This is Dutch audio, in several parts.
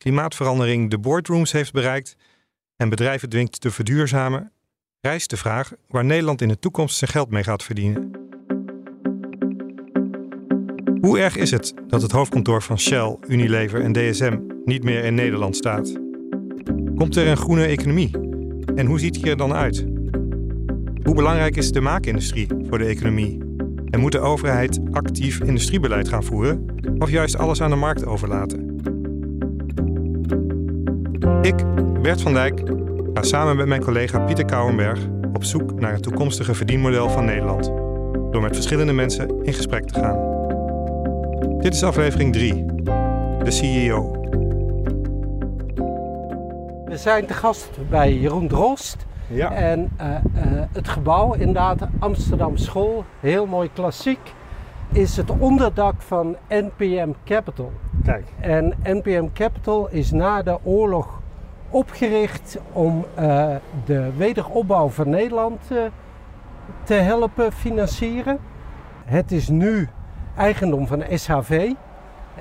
klimaatverandering de boardrooms heeft bereikt en bedrijven dwingt te verduurzamen, rijst de vraag waar Nederland in de toekomst zijn geld mee gaat verdienen. Hoe erg is het dat het hoofdkantoor van Shell, Unilever en DSM niet meer in Nederland staat? Komt er een groene economie? En hoe ziet die er dan uit? Hoe belangrijk is de maakindustrie voor de economie? En moet de overheid actief industriebeleid gaan voeren of juist alles aan de markt overlaten? Ik, Bert van Dijk, ga samen met mijn collega Pieter Kouwenberg op zoek naar het toekomstige verdienmodel van Nederland. Door met verschillende mensen in gesprek te gaan. Dit is aflevering 3, de CEO. We zijn te gast bij Jeroen Drost. Ja. En uh, uh, het gebouw, inderdaad, Amsterdam School, heel mooi klassiek, is het onderdak van NPM Capital. Kijk. En NPM Capital is na de oorlog opgericht om uh, de wederopbouw van Nederland te helpen financieren. Het is nu eigendom van SHV.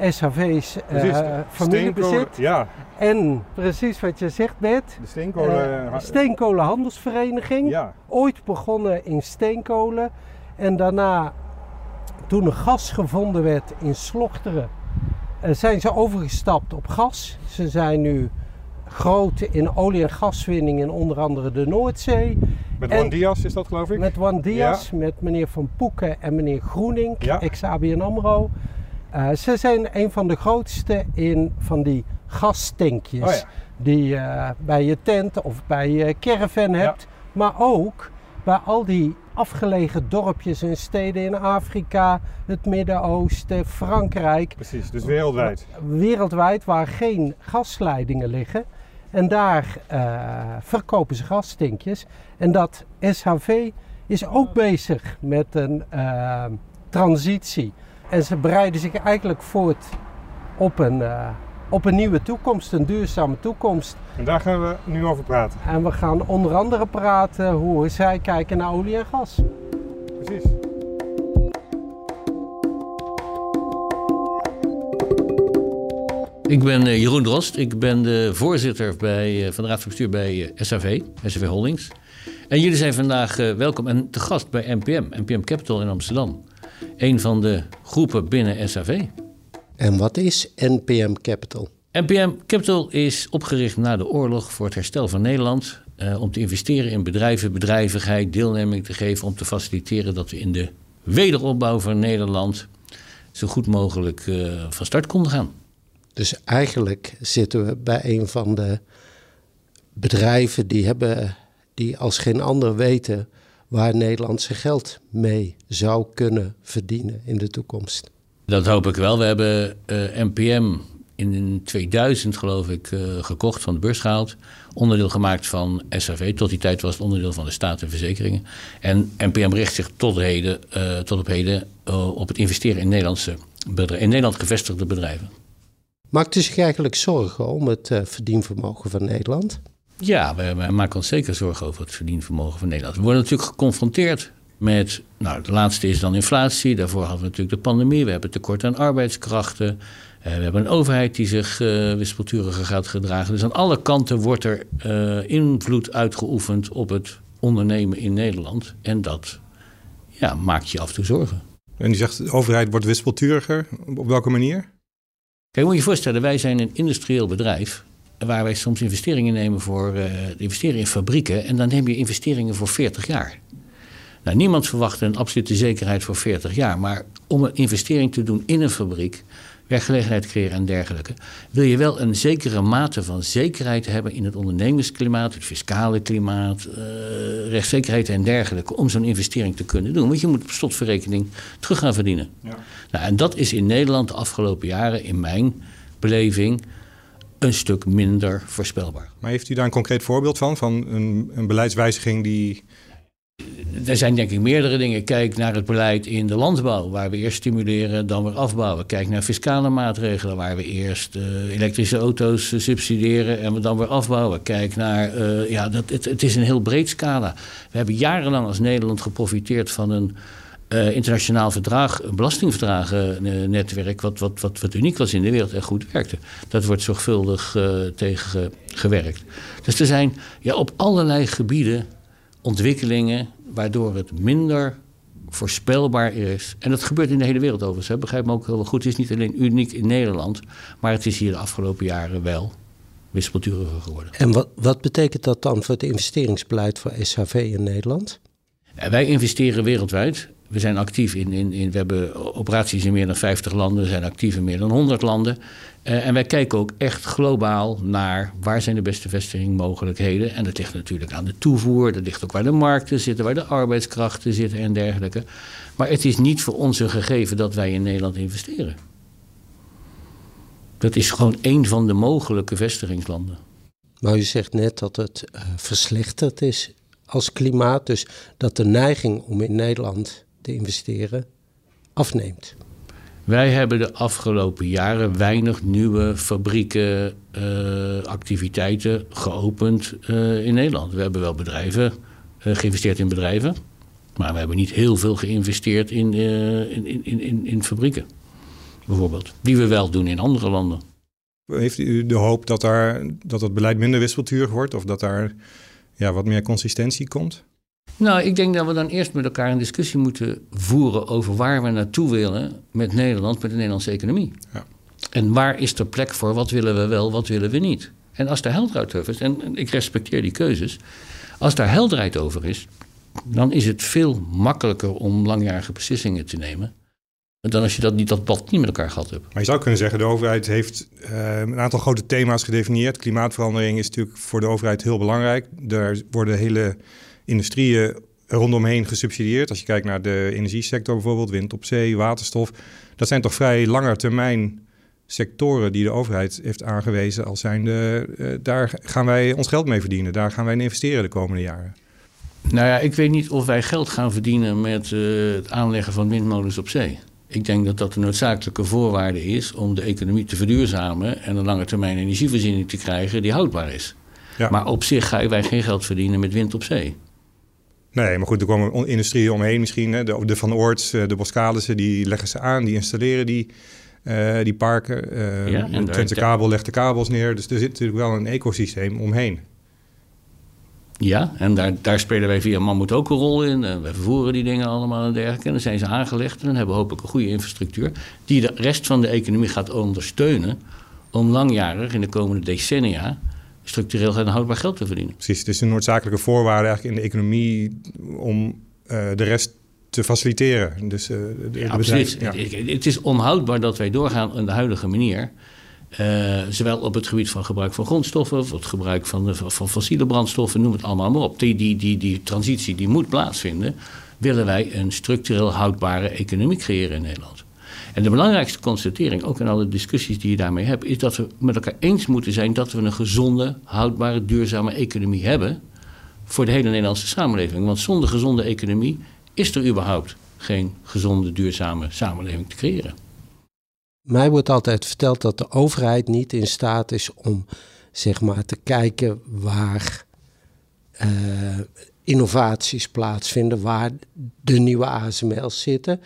SHV is uh, familiebezit. Ja. En precies wat je zegt, Bert. De steenkolen... Uh, steenkolenhandelsvereniging. Ja. Ooit begonnen in steenkolen. En daarna, toen er gas gevonden werd in Slochteren, uh, zijn ze overgestapt op gas. Ze zijn nu groot in olie- en gaswinning in onder andere de Noordzee. Met Juan Diaz is dat geloof ik? Met Juan Diaz, ja. met meneer Van Poeken en meneer Groening, ja. ex-ABN AMRO. Uh, ze zijn een van de grootste in van die gastankjes oh ja. die je uh, bij je tent of bij je caravan hebt. Maar ook bij al die afgelegen dorpjes en steden in Afrika, het Midden-Oosten, Frankrijk. Precies, dus wereldwijd. Wereldwijd waar geen gasleidingen liggen. En daar uh, verkopen ze gastankjes. En dat SHV is ook bezig met een uh, transitie. En ze bereiden zich eigenlijk voort op een, uh, op een nieuwe toekomst, een duurzame toekomst. En daar gaan we nu over praten. En we gaan onder andere praten hoe zij kijken naar olie en gas. Precies. Ik ben uh, Jeroen Drost. Ik ben de voorzitter bij, uh, van de Raad van Bestuur bij uh, SAV, SAV Holdings. En jullie zijn vandaag welkom en te gast bij NPM, NPM Capital in Amsterdam. Een van de groepen binnen SAV. En wat is NPM Capital? NPM Capital is opgericht na de oorlog voor het herstel van Nederland. Om te investeren in bedrijven, bedrijvigheid, deelneming te geven. Om te faciliteren dat we in de wederopbouw van Nederland zo goed mogelijk van start konden gaan. Dus eigenlijk zitten we bij een van de bedrijven die hebben, die als geen ander weten waar Nederland zijn geld mee zou kunnen verdienen in de toekomst. Dat hoop ik wel. We hebben NPM in 2000, geloof ik, uh, gekocht, van de beurs gehaald. Onderdeel gemaakt van SAV. Tot die tijd was het onderdeel van de staat en verzekeringen. En NPM richt zich tot, heden, uh, tot op heden op het investeren in, Nederlandse bedrijven, in Nederland gevestigde bedrijven. Maakt u zich eigenlijk zorgen om het verdienvermogen van Nederland? Ja, wij, wij maken ons zeker zorgen over het verdienvermogen van Nederland. We worden natuurlijk geconfronteerd met, nou, het laatste is dan inflatie. Daarvoor hadden we natuurlijk de pandemie. We hebben tekort aan arbeidskrachten. Uh, we hebben een overheid die zich uh, wispelturiger gaat gedragen. Dus aan alle kanten wordt er uh, invloed uitgeoefend op het ondernemen in Nederland. En dat ja, maakt je af en toe zorgen. En die zegt, de overheid wordt wispelturiger. Op welke manier? Kijk, moet je voorstellen, wij zijn een industrieel bedrijf waar wij soms investeringen nemen voor uh, investeren in fabrieken. En dan neem je investeringen voor 40 jaar. Nou, niemand verwacht een absolute zekerheid voor 40 jaar. Maar om een investering te doen in een fabriek, werkgelegenheid creëren en dergelijke, wil je wel een zekere mate van zekerheid hebben in het ondernemingsklimaat, het fiscale klimaat, uh, rechtszekerheid en dergelijke, om zo'n investering te kunnen doen. Want je moet op slotverrekening terug gaan verdienen. Ja. Nou, en dat is in Nederland de afgelopen jaren, in mijn beleving, een stuk minder voorspelbaar. Maar heeft u daar een concreet voorbeeld van? Van een, een beleidswijziging die er zijn denk ik meerdere dingen. Kijk naar het beleid in de landbouw, waar we eerst stimuleren, dan weer afbouwen. Kijk naar fiscale maatregelen, waar we eerst uh, elektrische auto's uh, subsidiëren en we dan weer afbouwen. Kijk naar, uh, ja, dat, het, het, is een heel breed scala. We hebben jarenlang als Nederland geprofiteerd van een internationaal verdrag, een belastingverdragennetwerk, wat, wat, wat, wat uniek was in de wereld en goed werkte. Dat wordt zorgvuldig tegen gewerkt. Dus er zijn ja, op allerlei gebieden ontwikkelingen waardoor het minder voorspelbaar is. En dat gebeurt in de hele wereld overigens. Hè. Begrijp me ook heel goed. Het is niet alleen uniek in Nederland, maar het is hier de afgelopen jaren wel wispelturiger geworden. En wat, wat betekent dat dan voor het investeringsbeleid voor SHV in Nederland? wij investeren wereldwijd. We zijn actief in, in, in, we hebben operaties in meer dan 50 landen, we zijn actief in meer dan 100 landen. Uh, en wij kijken ook echt globaal naar waar zijn de beste vestigingmogelijkheden. En dat ligt natuurlijk aan de toevoer, dat ligt ook waar de markten zitten, waar de arbeidskrachten zitten en dergelijke. Maar het is niet voor ons een gegeven dat wij in Nederland investeren. Dat is gewoon één van de mogelijke vestigingslanden. Maar u zegt net dat het uh, verslechterd is als klimaat, dus dat de neiging om in Nederland te investeren afneemt. Wij hebben de afgelopen jaren weinig nieuwe fabrieken, uh, activiteiten geopend uh, in Nederland. We hebben wel bedrijven, uh, geïnvesteerd in bedrijven. Maar we hebben niet heel veel geïnvesteerd in, in, in, in, in fabrieken, bijvoorbeeld. Die we wel doen in andere landen. Heeft u de hoop dat, daar, dat het beleid minder wispelturig wordt? Of dat daar ja, wat meer consistentie komt? Nou, ik denk dat we dan eerst met elkaar een discussie moeten voeren over waar we naartoe willen met Nederland, met de Nederlandse economie. Ja. En waar is er plek voor, wat willen we wel, wat willen we niet. En als daar helderheid over is, en ik respecteer die keuzes, als daar helderheid over is, dan is het veel makkelijker om langjarige beslissingen te nemen. Dan als je dat niet, dat pad niet met elkaar gehad hebt. Maar je zou kunnen zeggen, de overheid heeft uh, een aantal grote thema's gedefinieerd. Klimaatverandering is natuurlijk voor de overheid heel belangrijk. Daar worden hele industrieën rondomheen gesubsidieerd. Als je kijkt naar de energiesector bijvoorbeeld, wind op zee, waterstof. Dat zijn toch vrij lange termijn sectoren die de overheid heeft aangewezen als zijnde... Uh, daar gaan wij ons geld mee verdienen. Daar gaan wij in investeren de komende jaren. Nou ja, ik weet niet of wij geld gaan verdienen met uh, het aanleggen van windmolens op zee. Ik denk dat dat een noodzakelijke voorwaarde is om de economie te verduurzamen en een lange termijn energievoorziening te krijgen die houdbaar is. Ja. Maar op zich gaan wij geen geld verdienen met wind op zee. Nee, maar goed, er komen industrieën omheen misschien. Hè. De, de Van Oorts, eh, de Boskalissen, die leggen ze aan, die installeren die, uh, die parken. Uh, ja, en Twente Kabel legt de kabels neer. Dus er zit natuurlijk wel een ecosysteem omheen. Ja, en daar, daar spelen wij via Mammoet ook een rol in. We vervoeren die dingen allemaal en dergelijke. En dan zijn ze aangelegd en dan hebben we hopelijk een goede infrastructuur... die de rest van de economie gaat ondersteunen... om langjarig in de komende decennia structureel en houdbaar geld te verdienen. Precies, het is een noodzakelijke voorwaarde eigenlijk in de economie om uh, de rest te faciliteren. Dus, uh, de, ja, precies. Ja. Het, is onhoudbaar dat wij doorgaan op de huidige manier. Uh, zowel op het gebied van gebruik van grondstoffen, of het gebruik van, van fossiele brandstoffen, noem het allemaal maar op. Die, die, die, die transitie die moet plaatsvinden, willen wij een structureel houdbare economie creëren in Nederland. En de belangrijkste constatering, ook in alle discussies die je daarmee hebt, is dat we met elkaar eens moeten zijn dat we een gezonde, houdbare, duurzame economie hebben voor de hele Nederlandse samenleving. Want zonder gezonde economie is er überhaupt geen gezonde, duurzame samenleving te creëren. Mij wordt altijd verteld dat de overheid niet in staat is om zeg maar te kijken waar uh, innovaties plaatsvinden, waar de nieuwe ASML's zitten.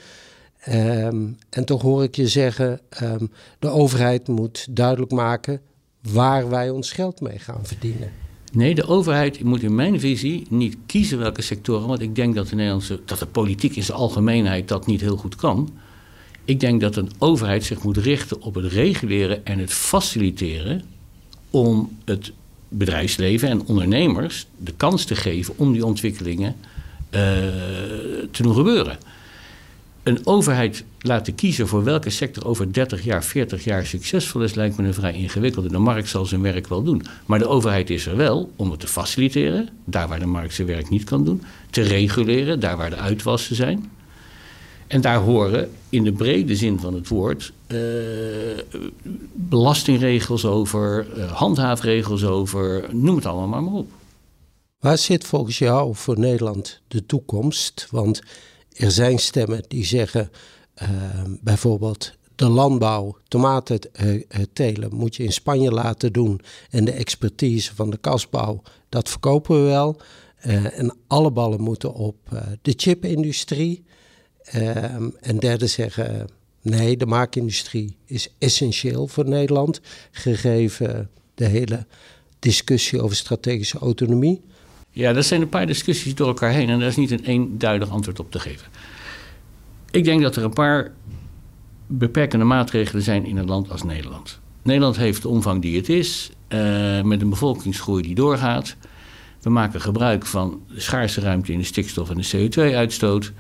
Um, en toch hoor ik je zeggen, um, de overheid moet duidelijk maken waar wij ons geld mee gaan verdienen. Nee, de overheid moet in mijn visie niet kiezen welke sectoren, want ik denk dat de, Nederlandse, dat de politiek in zijn algemeenheid dat niet heel goed kan. Ik denk dat een overheid zich moet richten op het reguleren en het faciliteren om het bedrijfsleven en ondernemers de kans te geven om die ontwikkelingen uh, te doen gebeuren een overheid laten kiezen voor welke sector over 30 jaar, 40 jaar succesvol is, lijkt me een vrij ingewikkelde. De markt zal zijn werk wel doen. Maar de overheid is er wel om het te faciliteren, daar waar de markt zijn werk niet kan doen, te reguleren, daar waar de uitwassen zijn. En daar horen in de brede zin van het woord uh, belastingregels over, uh, handhaafregels over, noem het allemaal maar op. Waar zit volgens jou voor Nederland de toekomst? Want er zijn stemmen die zeggen uh, bijvoorbeeld de landbouw, tomaten telen moet je in Spanje laten doen en de expertise van de kasbouw, dat verkopen we wel. en alle ballen moeten op de chipindustrie. Ehm, en derde zeggen, nee, de maakindustrie is essentieel voor Nederland, gegeven de hele discussie over strategische autonomie. Ja, dat zijn een paar discussies door elkaar heen en daar is niet een eenduidig antwoord op te geven. Ik denk dat er een paar beperkende maatregelen zijn in een land als Nederland. Nederland heeft de omvang die het is, uh, met een bevolkingsgroei die doorgaat. We maken gebruik van de schaarse ruimte in de stikstof en de CO2-uitstoot.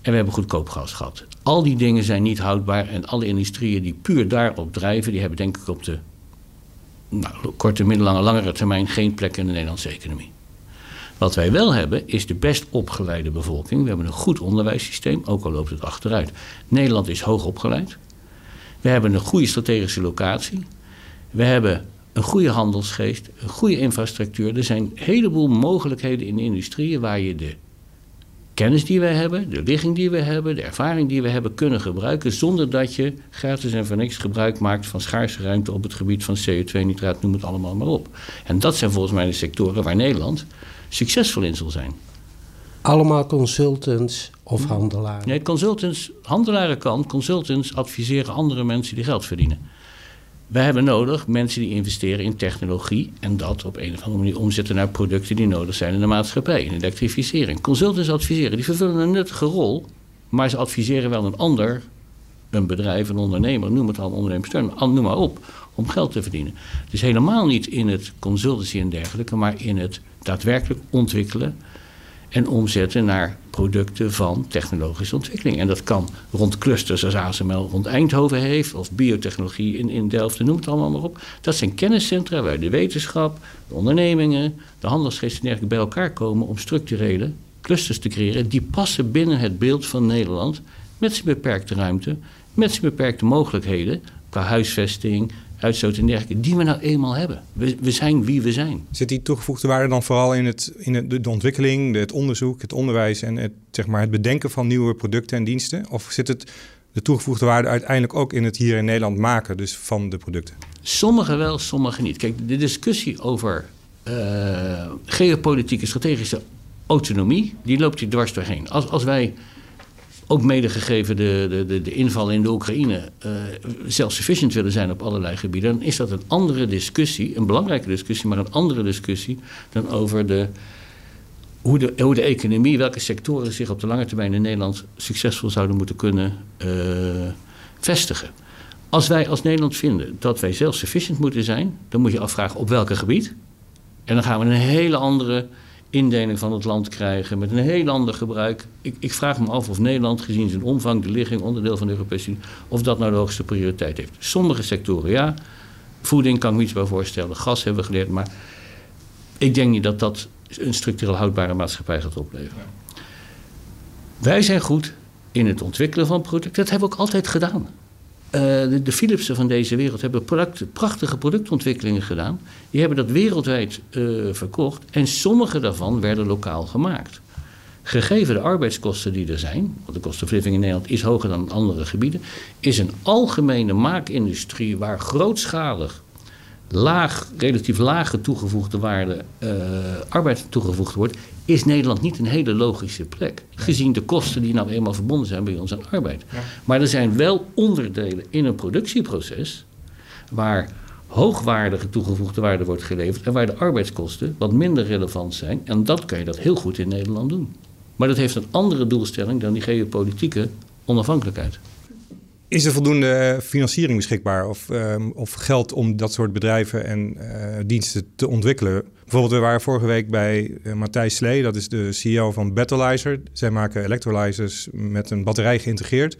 En we hebben goedkoop gas gehad. Al die dingen zijn niet houdbaar. En alle industrieën die puur daarop drijven, die hebben denk ik op de nou, korte, middellange, langere termijn geen plek in de Nederlandse economie. Wat wij wel hebben, is de best opgeleide bevolking. We hebben een goed onderwijssysteem, ook al loopt het achteruit. Nederland is hoog opgeleid. We hebben een goede strategische locatie. We hebben een goede handelsgeest, een goede infrastructuur. Er zijn een heleboel mogelijkheden in de industrieën waar je de kennis die wij hebben, de ligging die we hebben, de ervaring die we hebben kunnen gebruiken zonder dat je gratis en voor niks gebruik maakt van schaarse ruimte op het gebied van CO2-nitraat, noem het allemaal maar op. En dat zijn volgens mij de sectoren waar Nederland succesvol in zal zijn. Allemaal consultants of handelaren? Nee, consultants, handelaren kan, consultants adviseren andere mensen die geld verdienen. Wij hebben nodig mensen die investeren in technologie en dat op een of andere manier omzetten naar producten die nodig zijn in de maatschappij, in elektrificering. Consultants adviseren, die vervullen een nuttige rol, maar ze adviseren wel een ander, een bedrijf, een ondernemer, noem het al ondernemersteun, noem maar op, om geld te verdienen. Dus helemaal niet in het consultancy en dergelijke, maar in het daadwerkelijk ontwikkelen en omzetten naar producten van technologische ontwikkeling. En dat kan rond clusters zoals ASML rond Eindhoven heeft, of biotechnologie in, in Delft, noem het allemaal maar op. Dat zijn kenniscentra waar de wetenschap, de ondernemingen, de handelsgeesten bij elkaar komen om structurele clusters te creëren die passen binnen het beeld van Nederland met zijn beperkte ruimte, met zijn beperkte mogelijkheden qua huisvesting, uitstoot en dergelijke, die we nou eenmaal hebben. We, we zijn wie we zijn. Zit die toegevoegde waarde dan vooral in, het, in de, de ontwikkeling, het onderzoek, het onderwijs en het, zeg maar, het bedenken van nieuwe producten en diensten? Of zit het de toegevoegde waarde uiteindelijk ook in het hier in Nederland maken dus van de producten? Sommige wel, sommige niet. Kijk, de discussie over uh, geopolitieke strategische autonomie, die loopt hier dwars doorheen. Als, als wij ook medegegeven de, de, de, inval in de Oekraïne, uh, willen zijn op allerlei gebieden, dan is dat een andere discussie, een belangrijke discussie, maar een andere discussie dan over de, hoe, de, hoe de economie, welke sectoren zich op de lange termijn in Nederland succesvol zouden moeten kunnen uh, vestigen. Als wij als Nederland vinden dat wij self-sufficient moeten zijn, dan moet je afvragen op welk gebied. En dan gaan we een hele andere indeling van het land krijgen met een heel ander gebruik. Ik, ik, vraag me af of Nederland, gezien zijn omvang, de ligging, onderdeel van de Europese Unie, of dat nou de hoogste prioriteit heeft. Sommige sectoren ja, voeding kan ik me iets bij voorstellen, gas hebben we geleerd, maar ik denk niet dat dat een structureel houdbare maatschappij gaat opleveren. Wij zijn goed in het ontwikkelen van producten, dat hebben we ook altijd gedaan. Uh, de, de, Philipsen van deze wereld hebben product, prachtige productontwikkelingen gedaan. Die hebben dat wereldwijd uh, verkocht. En sommige daarvan werden lokaal gemaakt. Gegeven de arbeidskosten die er zijn, want de kost of living in Nederland is hoger dan in andere gebieden, is een algemene maakindustrie waar grootschalig laag, relatief lage toegevoegde waarde uh, arbeid toegevoegd wordt, is Nederland niet een hele logische plek. Gezien de kosten die nou eenmaal verbonden zijn bij ons aan arbeid. Maar er zijn wel onderdelen in een productieproces waar hoogwaardige toegevoegde waarde wordt geleverd en waar de arbeidskosten wat minder relevant zijn. En dat kan je dat heel goed in Nederland doen. Maar dat heeft een andere doelstelling dan die geopolitieke onafhankelijkheid. Is er voldoende financiering beschikbaar of, um, of geld om dat soort bedrijven en uh, diensten te ontwikkelen? Bijvoorbeeld, we waren vorige week bij uh, Matthijs Slee, dat is de CEO van Battleizer. Zij maken electrolyzers met een batterij geïntegreerd.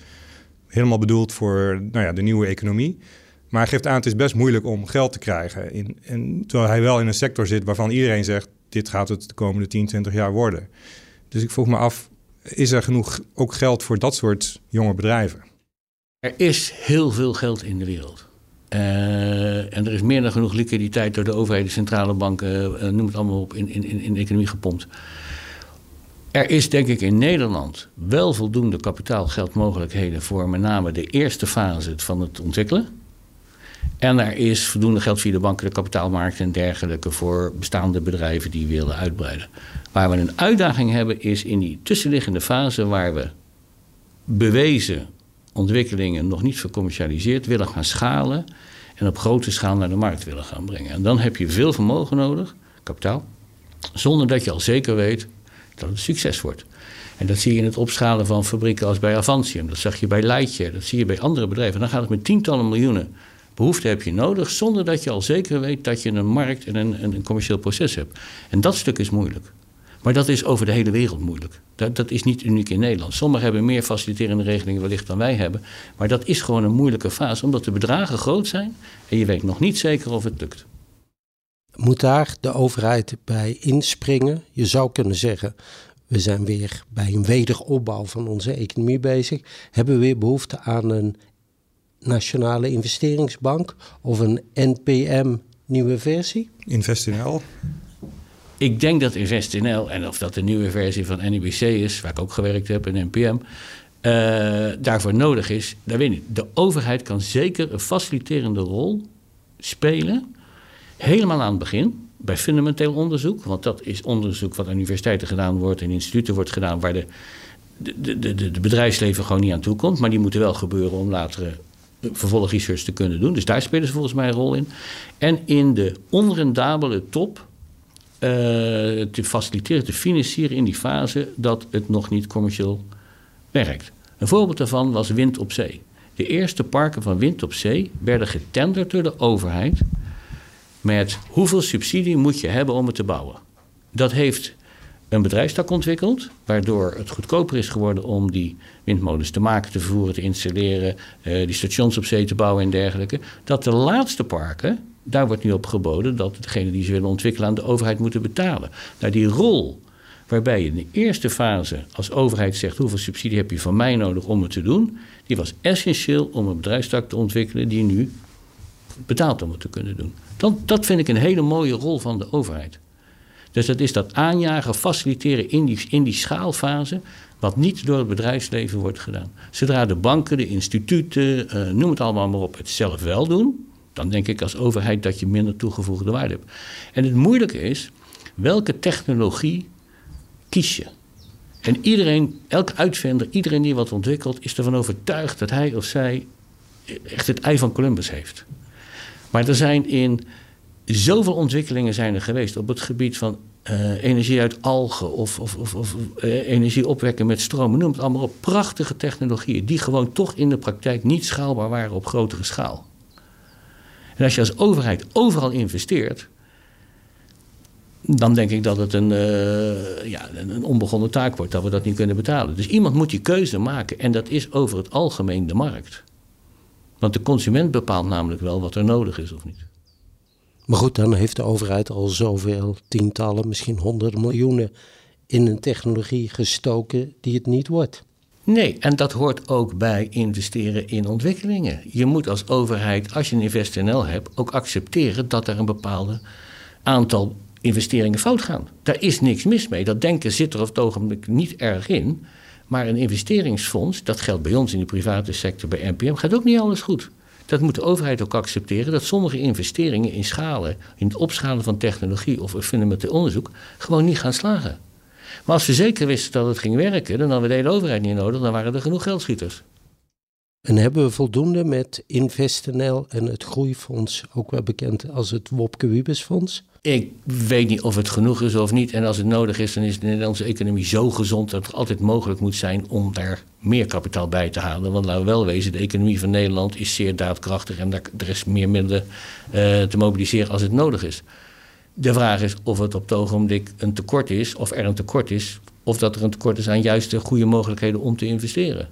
Helemaal bedoeld voor nou ja, de nieuwe economie. Maar hij geeft aan, het is best moeilijk om geld te krijgen. In, en, terwijl hij wel in een sector zit waarvan iedereen zegt, dit gaat het de komende 10, 20 jaar worden. Dus ik vroeg me af, is er genoeg ook geld voor dat soort jonge bedrijven? Er is heel veel geld in de wereld. Uh, en er is meer dan genoeg liquiditeit door de overheid, de centrale banken, uh, noem het allemaal op, in, in, in de economie gepompt. Er is denk ik in Nederland wel voldoende kapitaalgeldmogelijkheden voor met name de eerste fase van het ontwikkelen. En er is voldoende geld via de banken, de kapitaalmarkt en dergelijke voor bestaande bedrijven die willen uitbreiden. Waar we een uitdaging hebben is in die tussenliggende fase waar we bewezen ontwikkelingen nog niet vercommercialiseerd willen gaan schalen en op grote schaal naar de markt willen gaan brengen. En dan heb je veel vermogen nodig, kapitaal, zonder dat je al zeker weet dat het succes wordt. En dat zie je in het opschalen van fabrieken als bij Avantium. Dat zag je bij Leitje, dat zie je bij andere bedrijven. Dan gaat het met tientallen miljoenen behoefte heb je nodig, zonder dat je al zeker weet dat je een markt en een, een commercieel proces hebt. En dat stuk is moeilijk. Maar dat is over de hele wereld moeilijk. Dat, dat is niet uniek in Nederland. Sommigen hebben meer faciliterende regelingen wellicht dan wij hebben. Maar dat is gewoon een moeilijke fase, omdat de bedragen groot zijn en je weet nog niet zeker of het lukt. Moet daar de overheid bij inspringen? Je zou kunnen zeggen, we zijn weer bij een wederopbouw van onze economie bezig. Hebben we weer behoefte aan een Nationale Investeringsbank of een NPM nieuwe versie? InvestNL. Ik denk dat InvestNL, en of dat de nieuwe versie van NIBC is, waar ik ook gewerkt heb in NPM, eh, daarvoor nodig is, daar weet ik. De overheid kan zeker een faciliterende rol spelen, helemaal aan het begin, bij fundamenteel onderzoek. Want dat is onderzoek wat aan universiteiten gedaan wordt en instituten wordt gedaan, waar de, de, de, de, bedrijfsleven gewoon niet aan toe komt. Maar die moeten wel gebeuren om later vervolgresearch te kunnen doen. Dus daar spelen ze volgens mij een rol in. En in de onrendabele top te faciliteren, te financieren in die fase dat het nog niet commercieel werkt. Een voorbeeld daarvan was wind op zee. De eerste parken van wind op zee werden getenderd door de overheid met hoeveel subsidie moet je hebben om het te bouwen. Dat heeft een bedrijfstak ontwikkeld, waardoor het goedkoper is geworden om die windmolens te maken, te vervoeren, te installeren, uh, die stations op zee te bouwen en dergelijke. Dat de laatste parken, daar wordt nu op geboden dat degene die ze willen ontwikkelen aan de overheid moeten betalen. Nou, die rol waarbij je in de eerste fase als overheid zegt hoeveel subsidie heb je van mij nodig om het te doen, die was essentieel om een bedrijfstak te ontwikkelen die nu betaalt om het te kunnen doen. Dat, dat vind ik een hele mooie rol van de overheid. Dus dat is dat aanjagen, faciliteren in die, in die schaalfase, wat niet door het bedrijfsleven wordt gedaan. Zodra de banken, de instituten, uh, noem het allemaal maar op, het zelf wel doen, dan denk ik als overheid dat je minder toegevoegde waarde hebt. En het moeilijke is, welke technologie kies je? En iedereen, elke uitvinder, iedereen die wat ontwikkelt, is ervan overtuigd dat hij of zij echt het ei van Columbus heeft. Maar er zijn in zoveel ontwikkelingen zijn er geweest op het gebied van uh, energie uit algen of, of, of, of uh, energie opwekken met stroom. Noem het allemaal op. Prachtige technologieën die gewoon toch in de praktijk niet schaalbaar waren op grotere schaal. En als je als overheid overal investeert, dan denk ik dat het een, uh, ja, een onbegonnen taak wordt dat we dat niet kunnen betalen. Dus iemand moet die keuze maken en dat is over het algemeen de markt. Want de consument bepaalt namelijk wel wat er nodig is of niet. Maar goed, dan heeft de overheid al zoveel tientallen, misschien honderden miljoenen in een technologie gestoken die het niet wordt. Nee, en dat hoort ook bij investeren in ontwikkelingen. Je moet als overheid, als je een InvestNL hebt, ook accepteren dat er een bepaalde aantal investeringen fout gaan. Daar is niks mis mee. Dat denken zit er op het ogenblik niet erg in. Maar een investeringsfonds, dat geldt bij ons in de private sector, bij NPM, gaat ook niet alles goed. Dat moet de overheid ook accepteren, dat sommige investeringen in schalen, in het opschalen van technologie of fundamenteel onderzoek, gewoon niet gaan slagen. Maar als we zeker wisten dat het ging werken, dan hadden we de hele overheid niet nodig, dan waren er genoeg geldschieters. En hebben we voldoende met InvestNL en het Groeifonds, ook wel bekend als het Wopke Wiebesfonds? Ik weet niet of het genoeg is of niet. En als het nodig is, dan is de Nederlandse economie zo gezond dat het altijd mogelijk moet zijn om daar meer kapitaal bij te halen. Want laten we wel wezen, de economie van Nederland is zeer daadkrachtig en er is meer middelen uh, te mobiliseren als het nodig is. De vraag is of het op het ogenblik een tekort is, of er een tekort is, of dat er een tekort is aan juiste goede mogelijkheden om te investeren.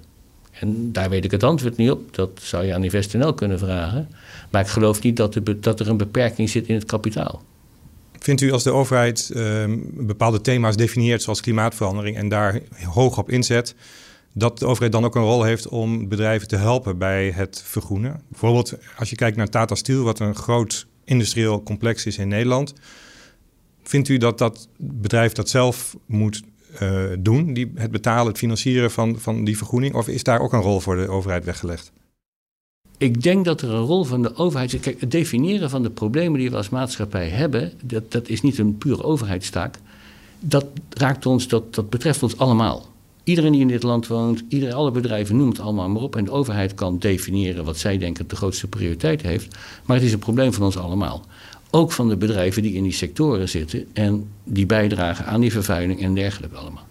En daar weet ik het antwoord niet op. Dat zou je aan InvestNL kunnen vragen. Maar ik geloof niet dat, dat er een beperking zit in het kapitaal. Vindt u als de overheid ehm, bepaalde thema's definieert, zoals klimaatverandering, en daar hoog op inzet, dat de overheid dan ook een rol heeft om bedrijven te helpen bij het vergroenen? Bijvoorbeeld als je kijkt naar Tata Steel, wat een groot industrieel complex is in Nederland. Vindt u dat dat bedrijf dat zelf moet uh, doen, die, het betalen, het financieren van, van die vergroening? Of is daar ook een rol voor de overheid weggelegd? Ik denk dat er een rol van de overheid is. Kijk, het definiëren van de problemen die we als maatschappij hebben, dat, dat is niet een pure overheidstaak. Dat raakt ons, dat, dat betreft ons allemaal. Iedereen die in dit land woont, iedereen, alle bedrijven, noem het allemaal maar op. En de overheid kan definiëren wat zij denken de grootste prioriteit heeft. Maar het is een probleem van ons allemaal. Ook van de bedrijven die in die sectoren zitten en die bijdragen aan die vervuiling en dergelijke allemaal.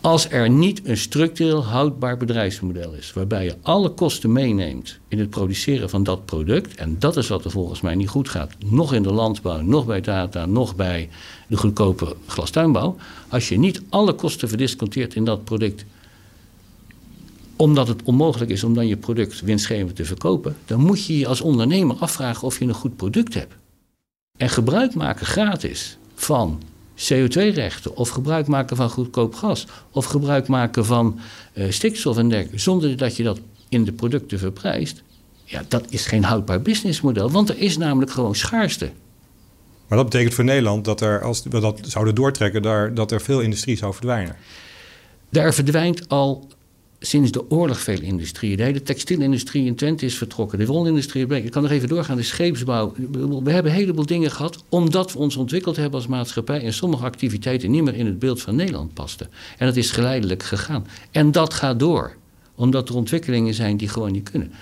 Als er niet een structureel houdbaar bedrijfsmodel is, waarbij je alle kosten meeneemt in het produceren van dat product, en dat is wat er volgens mij niet goed gaat, nog in de landbouw, nog bij data, nog bij de goedkope glastuinbouw, als je niet alle kosten verdisconteert in dat product, omdat het onmogelijk is om dan je product winstgevend te verkopen, dan moet je je als ondernemer afvragen of je een goed product hebt. En gebruik maken gratis van CO2-rechten of gebruik maken van goedkoop gas of gebruik maken van uh, stikstof en dergelijke, zonder dat je dat in de producten verprijst, ja, dat is geen houdbaar businessmodel, want er is namelijk gewoon schaarste. Maar dat betekent voor Nederland dat er, als we dat zouden doortrekken, daar, dat er veel industrie zou verdwijnen. Daar verdwijnt al sinds de oorlog veel industrieën. De hele textielindustrie in Twente is vertrokken. De wolindustrie, ik kan nog even doorgaan, de scheepsbouw. We hebben een heleboel dingen gehad omdat we ons ontwikkeld hebben als maatschappij... en sommige activiteiten niet meer in het beeld van Nederland pasten. En dat is geleidelijk gegaan. En dat gaat door, omdat er ontwikkelingen zijn die gewoon niet kunnen.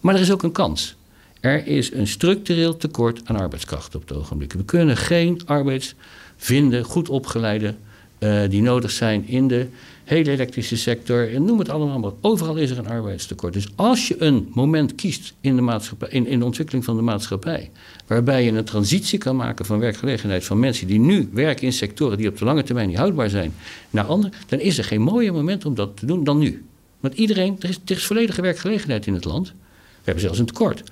Maar er is ook een kans. Er is een structureel tekort aan arbeidskrachten op het ogenblik. We kunnen geen arbeids vinden, goed opgeleide, uh, die nodig zijn in de hele elektrische sector, en noem het allemaal maar. Overal is er een arbeidstekort. Dus als je een moment kiest in de, maatschappij, in, in ontwikkeling van de maatschappij, waarbij je een transitie kan maken van werkgelegenheid van mensen die nu werken in sectoren die op de lange termijn niet houdbaar zijn, naar andere, dan is er geen mooier moment om dat te doen dan nu. Want iedereen, er is, er is volledige werkgelegenheid in het land. We hebben zelfs een tekort.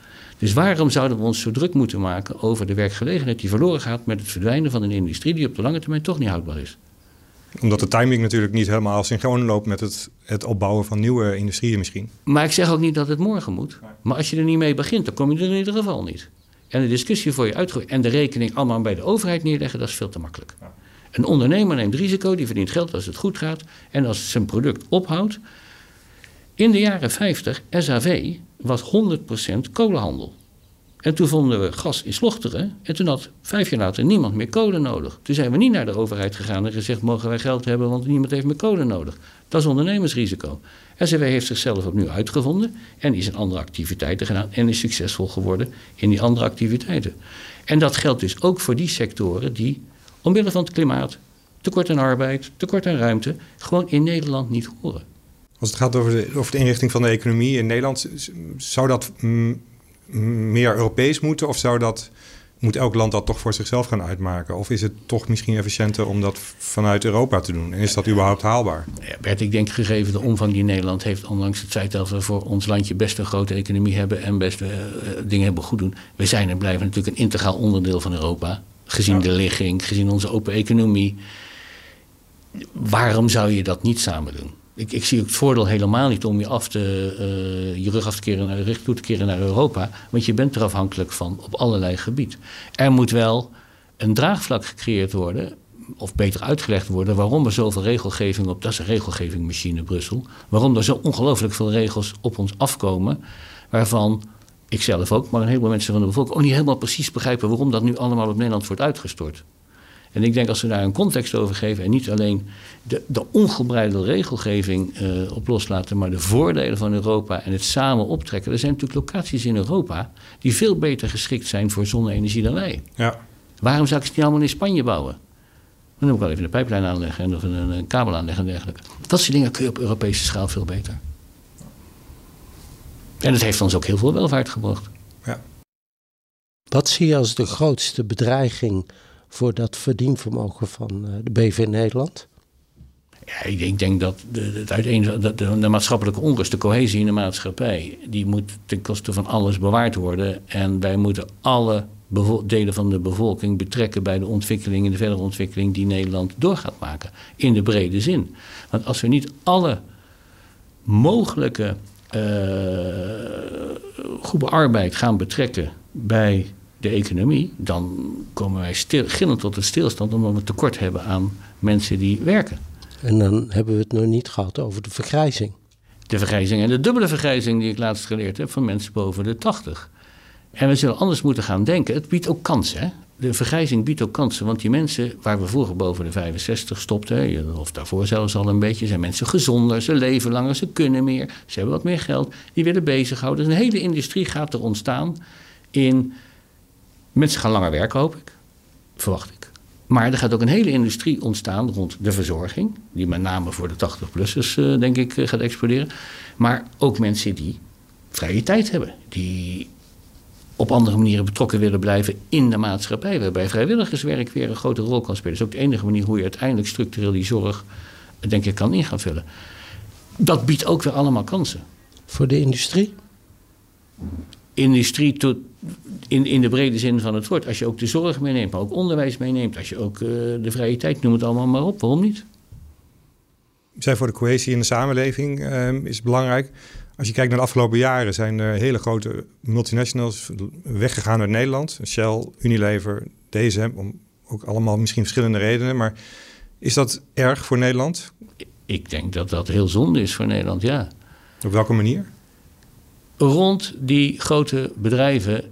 Dus waarom zouden we ons zo druk moeten maken over de werkgelegenheid die verloren gaat met het verdwijnen van een industrie die op de lange termijn toch niet houdbaar is? Omdat de timing natuurlijk niet helemaal synchroon loopt met het, het opbouwen van nieuwe industrieën misschien. Maar ik zeg ook niet dat het morgen moet. Maar als je er niet mee begint, dan kom je er in ieder geval niet. En de discussie voor je uitgooien en de rekening allemaal bij de overheid neerleggen, dat is veel te makkelijk. Een ondernemer neemt risico, die verdient geld als het goed gaat. En als zijn product ophoudt. In de jaren 50, SAV was 100% kolenhandel. En toen vonden we gas in Slochteren. En toen had vijf jaar later niemand meer kolen nodig. Toen zijn we niet naar de overheid gegaan en gezegd: mogen wij geld hebben, want niemand heeft meer kolen nodig. Dat is ondernemersrisico. SCW heeft zichzelf opnieuw uitgevonden en is in andere activiteiten gedaan en is succesvol geworden in die andere activiteiten. En dat geldt dus ook voor die sectoren die, omwille van het klimaat, tekort aan arbeid, tekort aan ruimte, gewoon in Nederland niet horen. Als het gaat over de, over de inrichting van de economie in Nederland, zou dat meer Europees moeten? Of zou dat, moet elk land dat toch voor zichzelf gaan uitmaken? Of is het toch misschien efficiënter om dat vanuit Europa te doen? En is dat überhaupt haalbaar? Ja, Bert, ik denk gegeven de omvang die Nederland heeft... ondanks het feit dat we voor ons landje best een grote economie hebben... en best uh, dingen hebben goed doen... we zijn en blijven natuurlijk een integraal onderdeel van Europa. Gezien de ligging, gezien onze open economie. Waarom zou je dat niet samen doen? Ik, zie het voordeel helemaal niet om je, af te, uh, je rug af te keren, naar, richt toe te keren naar Europa. Want je bent er afhankelijk van op allerlei gebied. Er moet wel een draagvlak gecreëerd worden, of beter uitgelegd worden, waarom er zoveel regelgeving op, dat is een regelgevingmachine Brussel, waarom er zo ongelooflijk veel regels op ons afkomen, waarvan ik zelf ook, maar een heleboel mensen van de bevolking ook niet helemaal precies begrijpen waarom dat nu allemaal op Nederland wordt uitgestort. En ik denk als we daar een context over geven en niet alleen de, de ongebreidelde regelgeving uh, op loslaten, maar de voordelen van Europa en het samen optrekken. Er zijn natuurlijk locaties in Europa die veel beter geschikt zijn voor zonne-energie dan wij. Ja. Waarom zou ik ze niet allemaal in Spanje bouwen? Dan moet ik wel even een pijplijn aanleggen of een, een, kabel aanleggen en dergelijke. Dat soort dingen kun je op Europese schaal veel beter. En het heeft ons ook heel veel welvaart gebracht. Ja. Wat zie je als de grootste bedreiging voor dat verdienvermogen van eh, de BV Nederland? Ja, ik denk dat de, de, de, maatschappelijke onrust, de cohesie in de maatschappij, die moet ten koste van alles bewaard worden. En wij moeten alle delen van de bevolking betrekken bij de ontwikkeling en de verdere ontwikkeling die Nederland door gaat maken. In de brede zin. Want als we niet alle mogelijke uh, groepen arbeid gaan betrekken bij de economie, dan komen wij stil, gillend tot een stilstand omdat we tekort hebben aan mensen die werken. En dan hebben we het nog niet gehad over de vergrijzing. De vergrijzing en de dubbele vergrijzing die ik laatst geleerd heb van mensen boven de 80. En we zullen anders moeten gaan denken. Het biedt ook kansen. Hè? De vergrijzing biedt ook kansen. Want die mensen waar we vroeger boven de 65 stopten, of daarvoor zelfs al een beetje, zijn mensen gezonder, ze leven langer, ze kunnen meer, ze hebben wat meer geld, die willen bezighouden. Dus een hele industrie gaat er ontstaan in. Mensen gaan langer werken, hoop ik. Verwacht ik. Maar er gaat ook een hele industrie ontstaan rond de verzorging, die met name voor de 80-plussers, uh, denk ik, uh, gaat exploderen. Maar ook mensen die vrije tijd hebben, die op andere manieren betrokken willen blijven in de maatschappij. Waarbij vrijwilligerswerk weer een grote rol kan spelen. Dat is ook de enige manier hoe je uiteindelijk structureel die zorg, denk ik, kan in gaan vullen. Dat biedt ook weer allemaal kansen. Voor de industrie? Industrie tot, in, in de brede zin van het woord. Als je ook de zorg meeneemt, maar ook onderwijs meeneemt. Als je ook uh, de vrije tijd, noem het allemaal maar op. Waarom niet? Zijn voor de cohesie in de samenleving uh, is belangrijk. Als je kijkt naar de afgelopen jaren zijn er hele grote multinationals weggegaan uit Nederland. Shell, Unilever, DSM, om ook allemaal misschien verschillende redenen. Maar is dat erg voor Nederland? Ik denk dat dat heel zonde is voor Nederland, ja. Op welke manier? Rond die grote bedrijven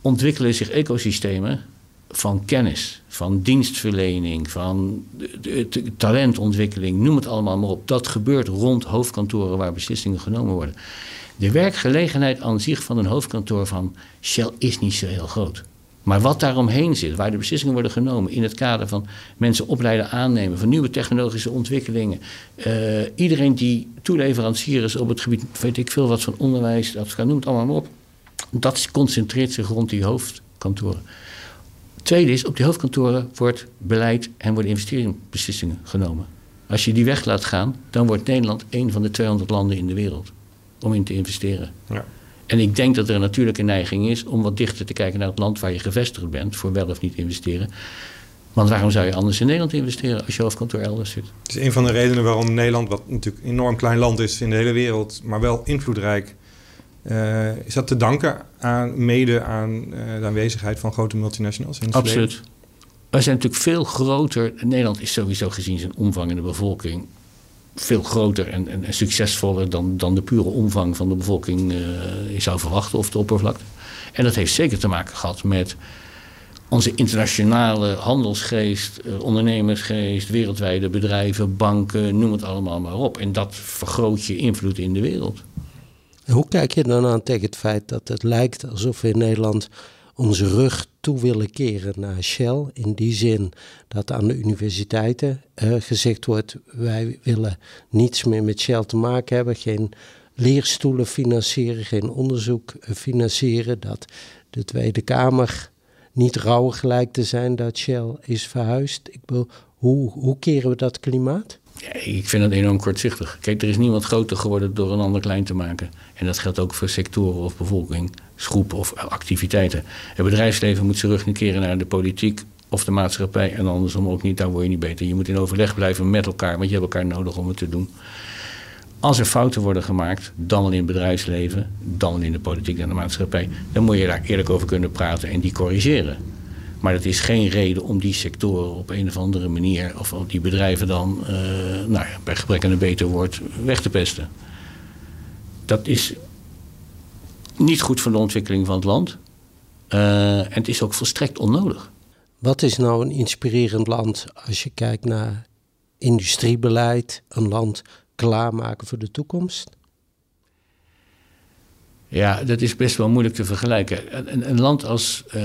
ontwikkelen zich ecosystemen van kennis, van dienstverlening, van talentontwikkeling, noem het allemaal maar op. Dat gebeurt rond hoofdkantoren waar beslissingen genomen worden. De werkgelegenheid aan zich van een hoofdkantoor van Shell is niet zo heel groot. Maar wat daaromheen zit, waar de beslissingen worden genomen in het kader van mensen opleiden, aannemen, van nieuwe technologische ontwikkelingen. Uh, iedereen die toeleverancier is op het gebied, weet ik veel wat van onderwijs, dat noem het allemaal maar op. Dat concentreert zich rond die hoofdkantoren. Tweede is, op die hoofdkantoren wordt beleid en worden investeringsbeslissingen genomen. Als je die weg laat gaan, dan wordt Nederland een van de 200 landen in de wereld om in te investeren. Ja. En ik denk dat er een natuurlijke neiging is om wat dichter te kijken naar het land waar je gevestigd bent, voor wel of niet investeren. Want waarom zou je anders in Nederland investeren als je hoofdkantoor elders zit? Het is een van de redenen waarom Nederland, wat natuurlijk een enorm klein land is in de hele wereld, maar wel invloedrijk, uh, is dat te danken aan, mede aan uh, de aanwezigheid van grote multinationals in Absoluut. Verleden? Wij zijn natuurlijk veel groter. Nederland is sowieso gezien zijn omvang in de bevolking veel groter en, en, succesvoller dan, dan de pure omvang van de bevolking uh, zou verwachten of de oppervlakte. En dat heeft zeker te maken gehad met onze internationale handelsgeest, ondernemersgeest, wereldwijde bedrijven, banken, noem het allemaal maar op. En dat vergroot je invloed in de wereld. Hoe kijk je dan aan tegen het feit dat het lijkt alsof we in Nederland onze rug toe willen keren naar Shell? In die zin dat aan de universiteiten uh, gezegd wordt: wij willen niets meer met Shell te maken hebben, geen leerstoelen financieren, geen onderzoek eh, financieren. Dat de Tweede Kamer niet rouwig gelijk te zijn dat Shell is verhuisd. Ik bedoel, hoe, hoe keren we dat klimaat? Ik vind dat enorm kortzichtig. Kijk, er is niemand groter geworden door een ander klein te maken. En dat geldt ook voor sectoren of bevolkingsgroepen of activiteiten. Het bedrijfsleven moet zich terugkeren naar de politiek of de maatschappij. En andersom ook niet, daar word je niet beter. Je moet in overleg blijven met elkaar, want je hebt elkaar nodig om het te doen. Als er fouten worden gemaakt, dan in het bedrijfsleven, dan in de politiek en de maatschappij, dan moet je daar eerlijk over kunnen praten en die corrigeren. Maar dat is geen reden om die sectoren op een of andere manier, of die bedrijven dan, uh, nou bij gebrek aan een beter woord, weg te pesten. Dat is niet goed voor de ontwikkeling van het land. Uh, en het is ook volstrekt onnodig. Wat is nou een inspirerend land als je kijkt naar industriebeleid, een land klaarmaken voor de toekomst? Ja, dat is best wel moeilijk te vergelijken. Een, een land als, uh,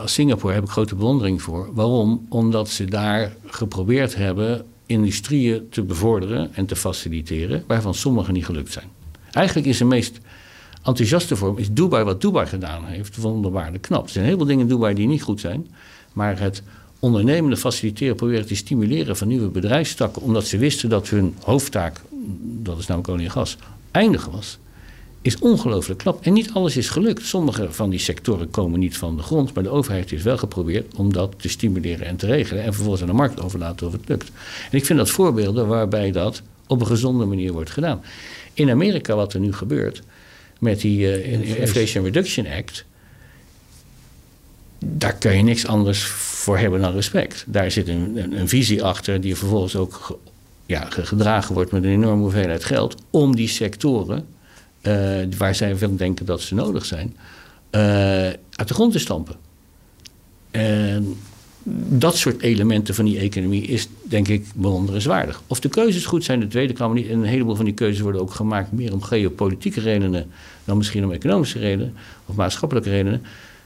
als Singapore heb ik grote bewondering voor. Waarom? Omdat ze daar geprobeerd hebben industrieën te bevorderen en te faciliteren, waarvan sommige niet gelukt zijn. Eigenlijk is de meest enthousiaste vorm is Dubai, wat Dubai gedaan heeft, wonderbaarlijk knap. Er zijn heel veel dingen in Dubai die niet goed zijn, maar het ondernemende faciliteren, proberen te stimuleren van nieuwe bedrijfstakken, omdat ze wisten dat hun hoofdtaak, dat is namelijk olie en gas, eindig was is ongelooflijk klap. En niet alles is gelukt. Sommige van die sectoren komen niet van de grond, maar de overheid heeft wel geprobeerd om dat te stimuleren en te regelen. En vervolgens aan de markt overlaten of het lukt. En ik vind dat voorbeelden waarbij dat op een gezonde manier wordt gedaan. In Amerika, wat er nu gebeurt met die uh, Inflation Reduction Act. Daar kun je niks anders voor hebben dan respect. Daar zit een, een, visie achter die vervolgens ook ja, gedragen wordt met een enorme hoeveelheid geld om die sectoren waar zij veel denken dat ze nodig zijn, uh, uit de grond te stampen. En dat soort elementen van die economie is, denk ik, bewonderenswaardig. Of de keuzes goed zijn, de Tweede Kamer niet. En een heleboel van die keuzes worden ook gemaakt meer om geopolitieke redenen dan misschien om economische redenen of maatschappelijke redenen.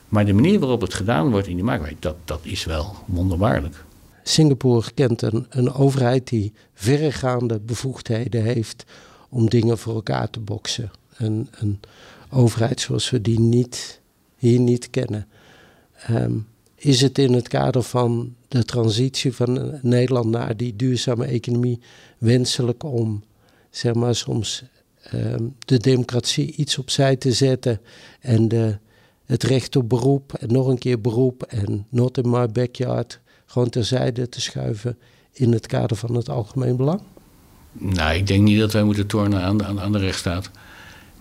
Maar de manier waarop het gedaan wordt in die maakbaarheid, dat, dat is wel wonderbaarlijk. Singapore kent een, een overheid die verregaande bevoegdheden heeft om dingen voor elkaar te boksen een, een overheid zoals we die niet, hier niet kennen. Ehm, is het in het kader van de transitie van Nederland naar die duurzame economie wenselijk om, zeg maar, soms ehm, de democratie iets opzij te zetten en de, het recht op beroep en nog een keer beroep en not in my backyard gewoon terzijde te schuiven in het kader van het algemeen belang? Nou, ik denk niet dat wij moeten tornen aan de, aan de rechtsstaat.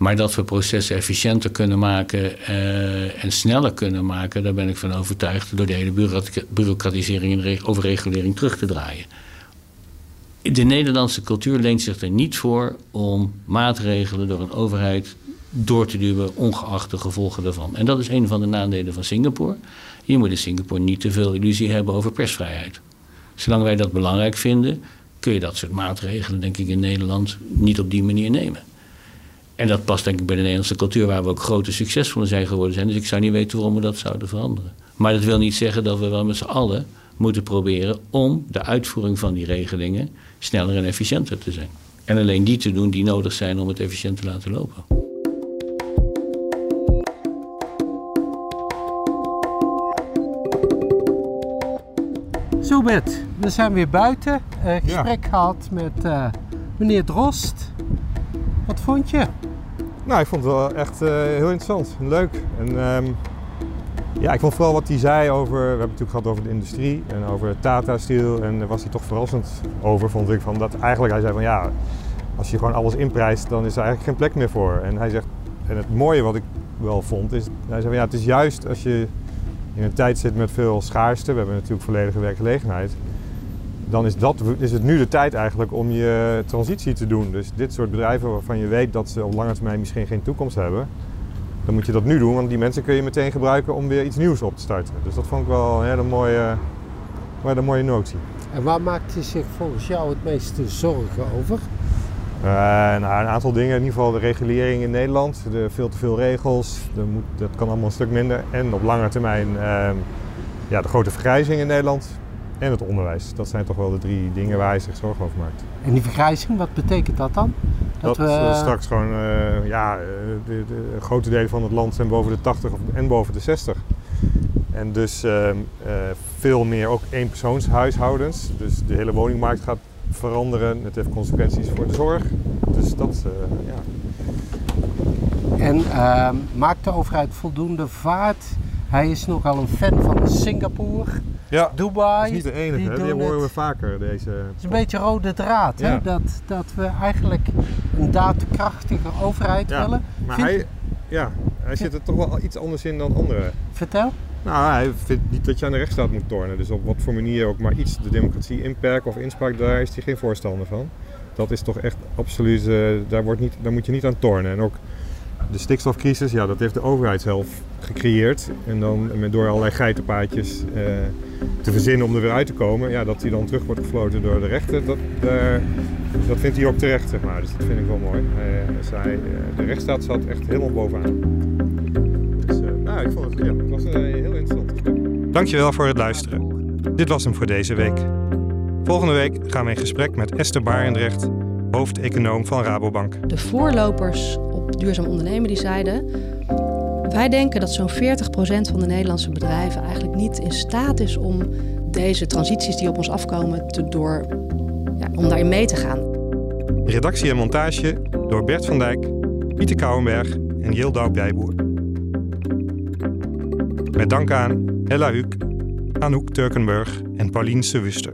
Maar dat we processen efficiënter kunnen maken uh, en sneller kunnen maken, daar ben ik van overtuigd door de hele bureaucratisering en overregulering terug te draaien. De Nederlandse cultuur leent zich er niet voor om maatregelen door een overheid door te duwen, ongeacht de gevolgen daarvan. En dat is een van de nadelen van Singapore. Je moet in Singapore niet te veel illusie hebben over persvrijheid. Zolang wij dat belangrijk vinden, kun je dat soort maatregelen, denk ik, in Nederland niet op die manier nemen. En dat past denk ik bij de Nederlandse cultuur, waar we ook grote succesvolle zijn geworden zijn. Dus ik zou niet weten waarom we dat zouden veranderen. Maar dat wil niet zeggen dat we wel met z'n allen moeten proberen om de uitvoering van die regelingen sneller en efficiënter te zijn. En alleen die te doen die nodig zijn om het efficiënt te laten lopen. Zo Bert, we zijn weer buiten. Uh, gesprek gehad met uh, meneer Drost. Wat vond je? Nou, ik vond het wel echt uh, heel interessant en leuk. En um, ja, ik vond vooral wat hij zei over, we hebben het natuurlijk gehad over de industrie en over Tata Steel. En daar was hij toch verrassend over, vond ik. Van dat eigenlijk, hij zei van ja, als je gewoon alles inprijst, dan is er eigenlijk geen plek meer voor. En hij zegt, en het mooie wat ik wel vond, is, hij zei van ja, het is juist als je in een tijd zit met veel schaarste, we hebben natuurlijk volledige werkgelegenheid dan is, dat, is het nu de tijd eigenlijk om je transitie te doen. Dus dit soort bedrijven waarvan je weet dat ze op lange termijn misschien geen toekomst hebben, dan moet je dat nu doen, want die mensen kun je meteen gebruiken om weer iets nieuws op te starten. Dus dat vond ik wel een hele mooie, een mooie notie. En waar maakt hij zich volgens jou het meeste zorgen over? Uh, nou, een aantal dingen. In ieder geval de regulering in Nederland. De, veel te veel regels. Moet, dat kan allemaal een stuk minder. En op lange termijn uh, ja, de grote vergrijzing in Nederland en het onderwijs. Dat zijn toch wel de drie dingen waar hij zich zorgen over maakt. En die vergrijzing, wat betekent dat dan? Dat, we eh, straks gewoon, uh, ja, eh, de, de, grote delen van het land zijn boven de 80 en boven de 60. En dus uh, veel meer ook eenpersoonshuishoudens. Dus de hele woningmarkt gaat veranderen. Het heeft consequenties voor de zorg. Dus dat, ja. En ehm, maakt de overheid voldoende vaart? Hij is nogal een fan van Singapore. Ja, Dubai. Dat is niet de enige, die, die horen we vaker. Deze... Het is een beetje rode draad, hè? Dat, dat we eigenlijk een daadkrachtige overheid willen. Maar hij, ja, hij zit er toch wel iets anders in dan anderen. Vertel. Nou, hij vindt niet dat je aan de rechtsstaat moet tornen. Dus op wat voor manier ook maar iets de democratie inperken of inspraak, daar is hij geen voorstander van. Dat is toch echt absoluut, uh, daar, wordt niet, daar moet je niet aan tornen. En ook de stikstofcrisis, ja, dat heeft de overheid zelf gecreëerd. En dan met door allerlei geitenpaadjes uh, te verzinnen om er weer uit te komen. Ja, dat die dan terug wordt gefloten door de rechter, dat, uh, dat vindt hij ook terecht, zeg maar. Dus dat vind ik wel mooi. Uh, zei, de rechtsstaat zat echt helemaal bovenaan. Dus nou, ik vond het, ja, het was heel interessant Dankjewel voor het luisteren. Dit was hem voor deze week. Volgende week gaan we in gesprek met Esther Barendrecht, hoofdeconoom van Rabobank. De voorlopers duurzaam ondernemen die zeiden... wij denken dat zo'n 40% van de Nederlandse bedrijven eigenlijk niet in staat is om deze transities die op ons afkomen te door, ja, om daarin mee te gaan. Redactie en montage door Bert van Dijk, Pieter Kouwenberg en Jildau Bijboer. Met dank aan Hella Huuk, Anouk Turkenburg en Pauline Sewuster.